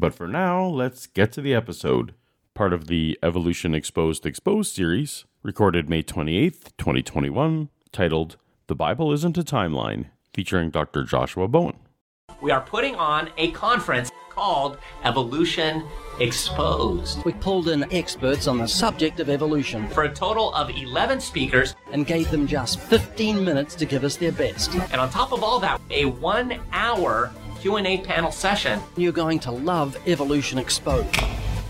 But for now, let's get to the episode. Part of the Evolution Exposed Exposed series, recorded May 28th, 2021, titled The Bible Isn't a Timeline, featuring Dr. Joshua Bowen. we are putting on a conference called Evolution Exposed We pulled in experts on the subject of evolution for a total of 11 speakers. and gave them just 15 minutes to give us their best. And on top of all that, a one hour Q&A panel session. You're going to love Evolution Exposed.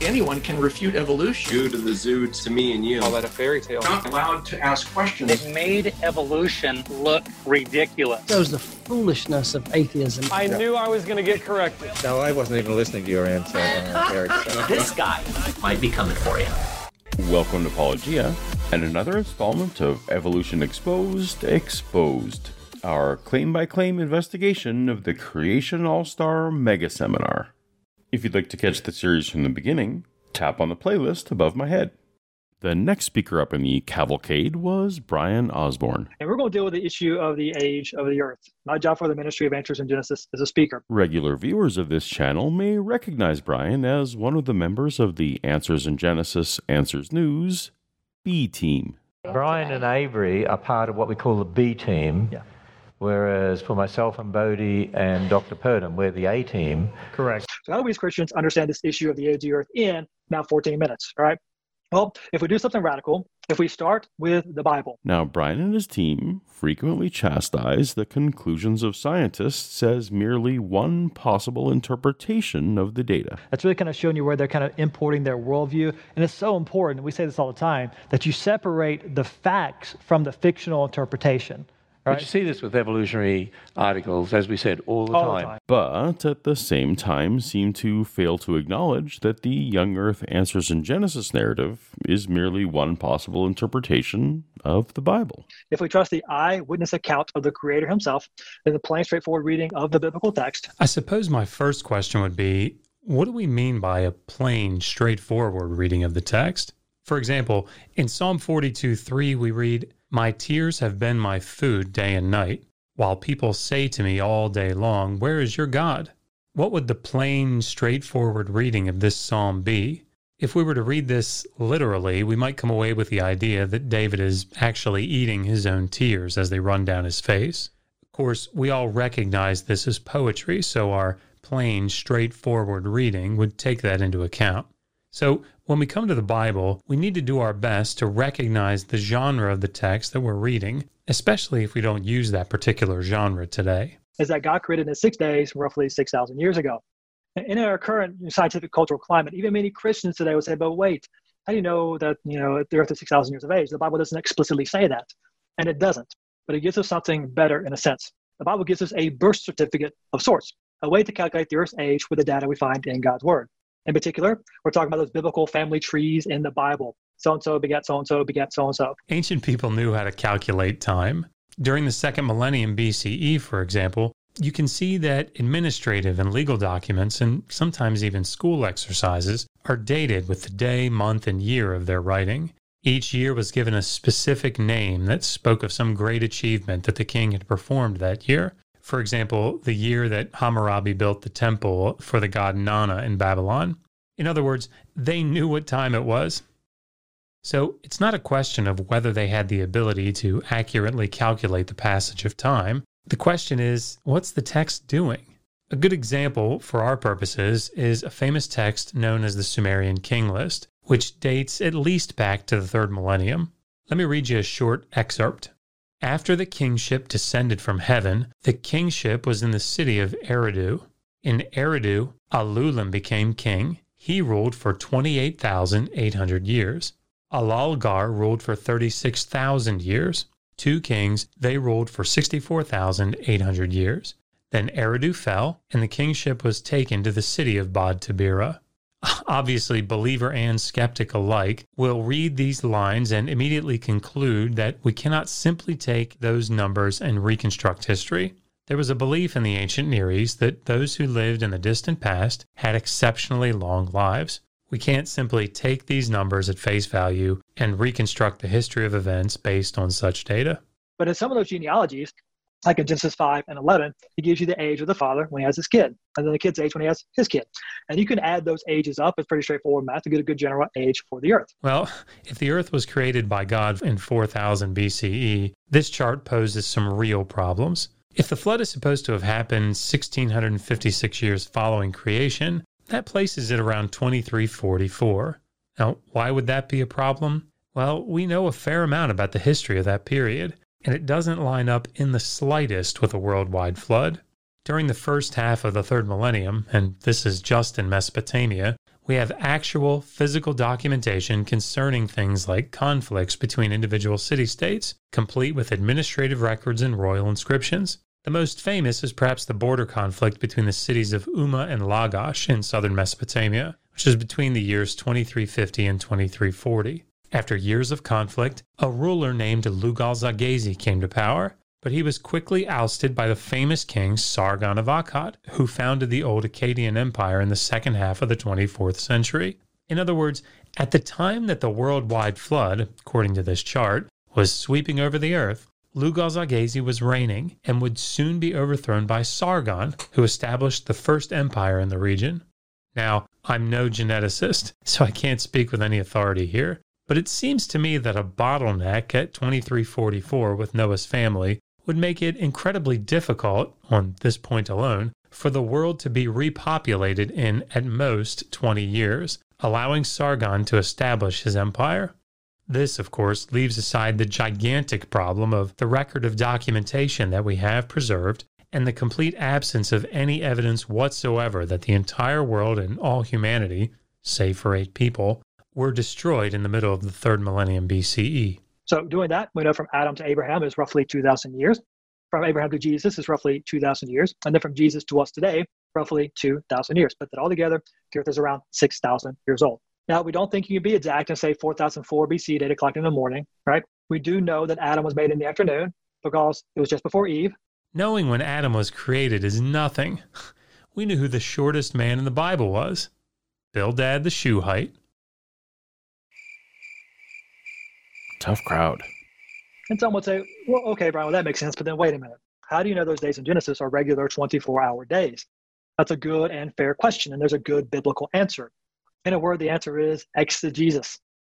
anyone can refute evolution. Goo to the zoo to me and you. call that a fairy tale. Not allowed to ask questions. It made evolution look ridiculous. Shows the foolishness of atheism. I knew I was going to get corrected. No, I wasn't even listening to your answer, uh, Eric. This guy might be coming for you. Welcome to Apologia, and another installment of Evolution Exposed Exposed, our claim by claim investigation of the Creation All Star Mega Seminar. If you'd like to catch the series from the beginning, tap on the playlist above my head. The next speaker up in the cavalcade was Bryan Osborne. And we're going to deal with the issue of the age of the earth. My job for the Ministry of Answers in Genesis is a speaker. Regular viewers of this channel may recognize Bryan as one of the members of the Answers in Genesis Answers News B team. Bryan and Avery are part of what we call the B team, whereas for myself and Bodie and Dr. Purdom, we're the A team. Correct. So how do we as Christians understand this issue of the age of the earth in now 14 minutes? All right. Well, if we do something radical, if we start with the Bible, Now, Bryan and his team frequently chastise the conclusions of scientists as merely one possible interpretation of the data. That's really kind of showing you where they're kind of importing their worldview. And it's so important, we say this all the time, that you separate the facts from the fictional interpretation. But you see this with evolutionary articles, as we said, all the All the time. time. But at the same time, seem to fail to acknowledge that the Young Earth Answers in Genesis narrative is merely one possible interpretation of the Bible. if we trust the eyewitness account of the Creator Himself, then the plain, straightforward reading of the biblical text, I suppose my first question would be what do we mean by a plain, straightforward reading of the text? For example, in Psalm 42 3, we read, My tears have been my food day and night, while people say to me all day long, Where is your God? What would the plain, straightforward reading of this psalm be? If we were to read this literally, we might come away with the idea that David is actually eating his own tears as they run down his face. Of course, we all recognize this as poetry, so our plain, straightforward reading would take that into account. So, when we come to the Bible, we need to do our best to recognize the genre of the text that we're reading, especially if we don't use that particular genre today. is that God created in six days, roughly 6,000 years ago. In our current scientific cultural climate, even many Christians today will say, but wait, how do you know that you know the earth is 6,000 years of age? The Bible doesn't explicitly say that. And it doesn't. But it gives us something better in a sense. The Bible gives us a birth certificate of sorts, a way to calculate the earth's age with the data we find in God's Word. In particular, we're talking about those biblical family trees in the Bible. So and so begat so and so begat so and so. Ancient people knew how to calculate time. During the second millennium BCE, for example, you can see that administrative and legal documents, and sometimes even school exercises, are dated with the day, month, and year of their writing. Each year was given a specific name that spoke of some great achievement that the king had performed that year. For example, the year that Hammurabi built the temple for the god Nana in Babylon. In other words, they knew what time it was. So it's not a question of whether they had the ability to accurately calculate the passage of time. The question is, what's the text doing? A good example for our purposes is a famous text known as the Sumerian King List, which dates at least back to the third millennium. Let me read you a short excerpt. After the kingship descended from heaven, the kingship was in the city of Eridu. In Eridu, Alulim became king. He ruled for 28,800 years. Alalgar ruled for 36,000 years. Two kings, they ruled for 64,800 years. Then Eridu fell, and the kingship was taken to the city of Bad Tabira. Obviously, believer and skeptic alike will read these lines and immediately conclude that we cannot simply take those numbers and reconstruct history. There was a belief in the ancient Near East that those who lived in the distant past had exceptionally long lives. We can't simply take these numbers at face value and reconstruct the history of events based on such data. But in some of those genealogies, like in Genesis 5 and 11, he gives you the age of the father when he has his kid, and then the kid's age when he has his kid. And you can add those ages up. It's pretty straightforward math to get a good general age for the earth. Well, if the earth was created by God in 4000 BCE, this chart poses some real problems. If the flood is supposed to have happened 1656 years following creation, that places it around 2344. Now, why would that be a problem? Well, we know a fair amount about the history of that period and it doesn't line up in the slightest with a worldwide flood. During the first half of the third millennium, and this is just in Mesopotamia, we have actual physical documentation concerning things like conflicts between individual city states, complete with administrative records and royal inscriptions. The most famous is perhaps the border conflict between the cities of Umma and Lagash in southern Mesopotamia, which is between the years 2350 and 2340. After years of conflict, a ruler named Lugal-Zaggisi came to power, but he was quickly ousted by the famous king Sargon of Akkad, who founded the old Akkadian Empire in the second half of the 24th century. In other words, at the time that the worldwide flood, according to this chart, was sweeping over the earth, Lugal-Zaggisi was reigning and would soon be overthrown by Sargon, who established the first empire in the region. Now, I'm no geneticist, so I can't speak with any authority here, but it seems to me that a bottleneck at 2344 with Noah's family would make it incredibly difficult, on this point alone, for the world to be repopulated in at most 20 years, allowing Sargon to establish his empire. This, of course, leaves aside the gigantic problem of the record of documentation that we have preserved and the complete absence of any evidence whatsoever that the entire world and all humanity, save for eight people, were destroyed in the middle of the third millennium BCE. So, doing that, we know from Adam to Abraham is roughly 2,000 years. From Abraham to Jesus is roughly 2,000 years. And then from Jesus to us today, roughly 2,000 years. Put that all together, the earth is around 6,000 years old. Now, we don't think you can be exact and say 4004 BC, data collected in the morning, right? We do know that Adam was made in the afternoon because it was just before Eve. Knowing when Adam was created is nothing. We knew who the shortest man in the Bible was Bildad the Shuhite. Tough crowd. And some would say, well, okay, Bryan, well, that makes sense. But then wait a minute. How do you know those days in Genesis are regular 24 hour days? That's a good and fair question. And there's a good biblical answer. In a word, the answer is exegesis.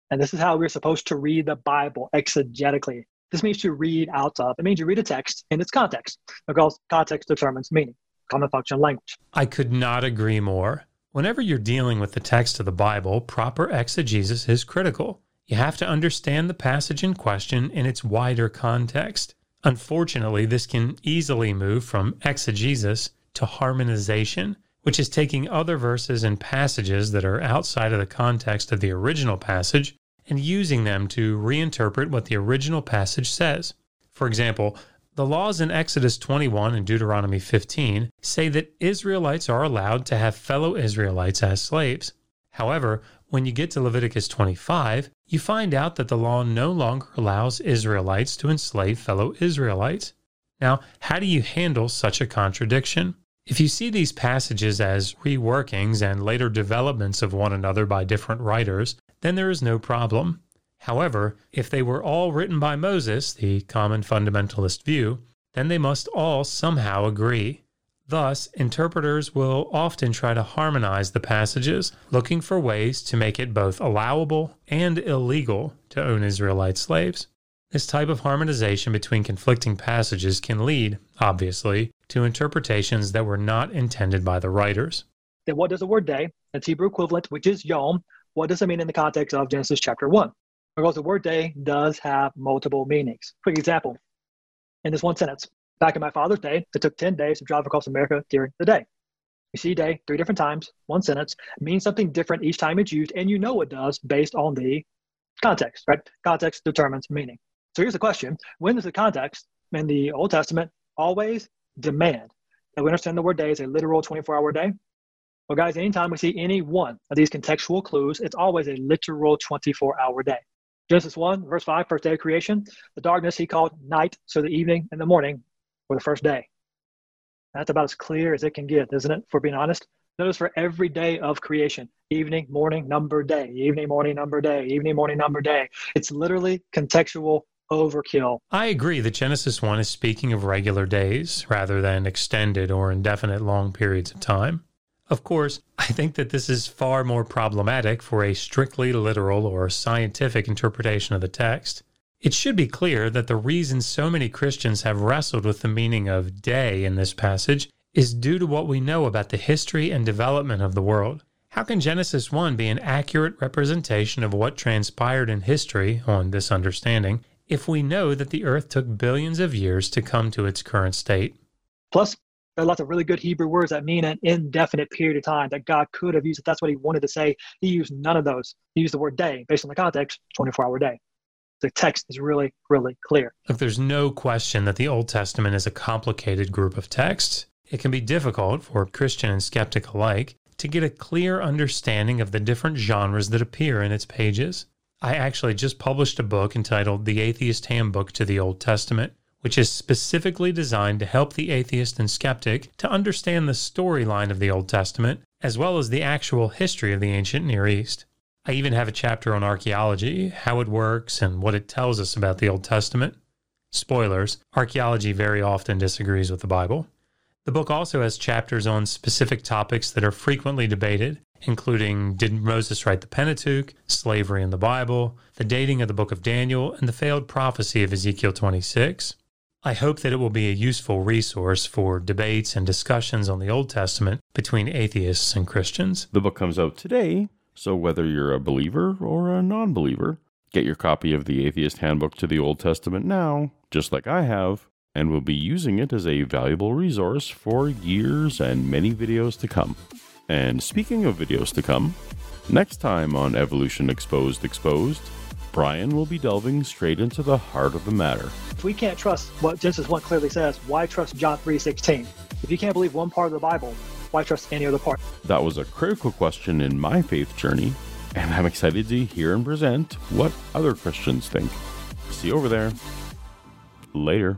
And this is how we're supposed to read the Bible exegetically. This means to read out of. It means you read a text in its context because context determines meaning, common function language. I could not agree more. Whenever you're dealing with the text of the Bible, proper exegesis is critical. You have to understand the passage in question in its wider context. Unfortunately, this can easily move from exegesis to harmonization, which is taking other verses and passages that are outside of the context of the original passage and using them to reinterpret what the original passage says. For example, the laws in Exodus 21 and Deuteronomy 15 say that Israelites are allowed to have fellow Israelites as slaves. However, when you get to Leviticus 25, you find out that the law no longer allows Israelites to enslave fellow Israelites. Now, how do you handle such a contradiction? If you see these passages as reworkings and later developments of one another by different writers, then there is no problem. However, if they were all written by Moses, the common fundamentalist view, then they must all somehow agree. Thus, interpreters will often try to harmonize the passages, looking for ways to make it both allowable and illegal to own Israelite slaves. This type of harmonization between conflicting passages can lead, obviously, to interpretations that were not intended by the writers. Then, what does the word day, its Hebrew equivalent, which is yom, what does it mean in the context of Genesis chapter 1? Because the word day does have multiple meanings. Quick example in this one sentence Back in my father's day, it took 10 days to drive across America during the day. You see day three different times, one sentence, means something different each time it's used, and you know it does based on the context, right? Context determines meaning. So here's the question When does the context in the Old Testament always demand that we understand the word day is a literal 24 hour day. Well, guys, anytime we see any one of these contextual clues, it's always a literal 24 hour day. Genesis 1, verse 5, first day of creation, the darkness he called night, so the evening and the morning were the first day. That's about as clear as it can get, isn't it, for being honest? Notice for every day of creation evening, morning, number, day, evening, morning, number, day, evening, morning, number, day. It's literally contextual overkill. I agree that Genesis 1 is speaking of regular days rather than extended or indefinite long periods of time. Of course, I think that this is far more problematic for a strictly literal or scientific interpretation of the text. It should be clear that the reason so many Christians have wrestled with the meaning of day in this passage is due to what we know about the history and development of the world. How can Genesis 1 be an accurate representation of what transpired in history on this understanding if we know that the earth took billions of years to come to its current state? Plus, there are lots of really good Hebrew words that mean an indefinite period of time that God could have used if that's what he wanted to say. He used none of those. He used the word day based on the context, 24 hour day. The text is really, really clear. Look, there's no question that the Old Testament is a complicated group of texts it can be difficult for Christian and skeptic alike to get a clear understanding of the different genres that appear in its pages. I actually just published a book entitled The Atheist Handbook to the Old Testament, which is specifically designed to help the atheist and skeptic to understand the storyline of the Old Testament, as well as the actual history of the ancient Near East. I even have a chapter on archaeology, how it works, and what it tells us about the Old Testament. Spoilers archaeology very often disagrees with the Bible. The book also has chapters on specific topics that are frequently debated, including did Moses write the Pentateuch, slavery in the Bible, the dating of the book of Daniel, and the failed prophecy of Ezekiel 26. I hope that it will be a useful resource for debates and discussions on the Old Testament between atheists and Christians. The book comes out today, so whether you're a believer or a non believer, get your copy of the Atheist Handbook to the Old Testament now, just like I have, and we'll be using it as a valuable resource for years and many videos to come. And speaking of videos to come, next time on Evolution Exposed Exposed, Bryan will be delving straight into the heart of the matter. If we can't trust what Genesis 1 clearly says, why trust John 3:16? If you can't believe one part of the Bible, why trust any other part? That was a critical question in my faith journey, and I'm excited to hear and present what other Christians think. See you over there. Later.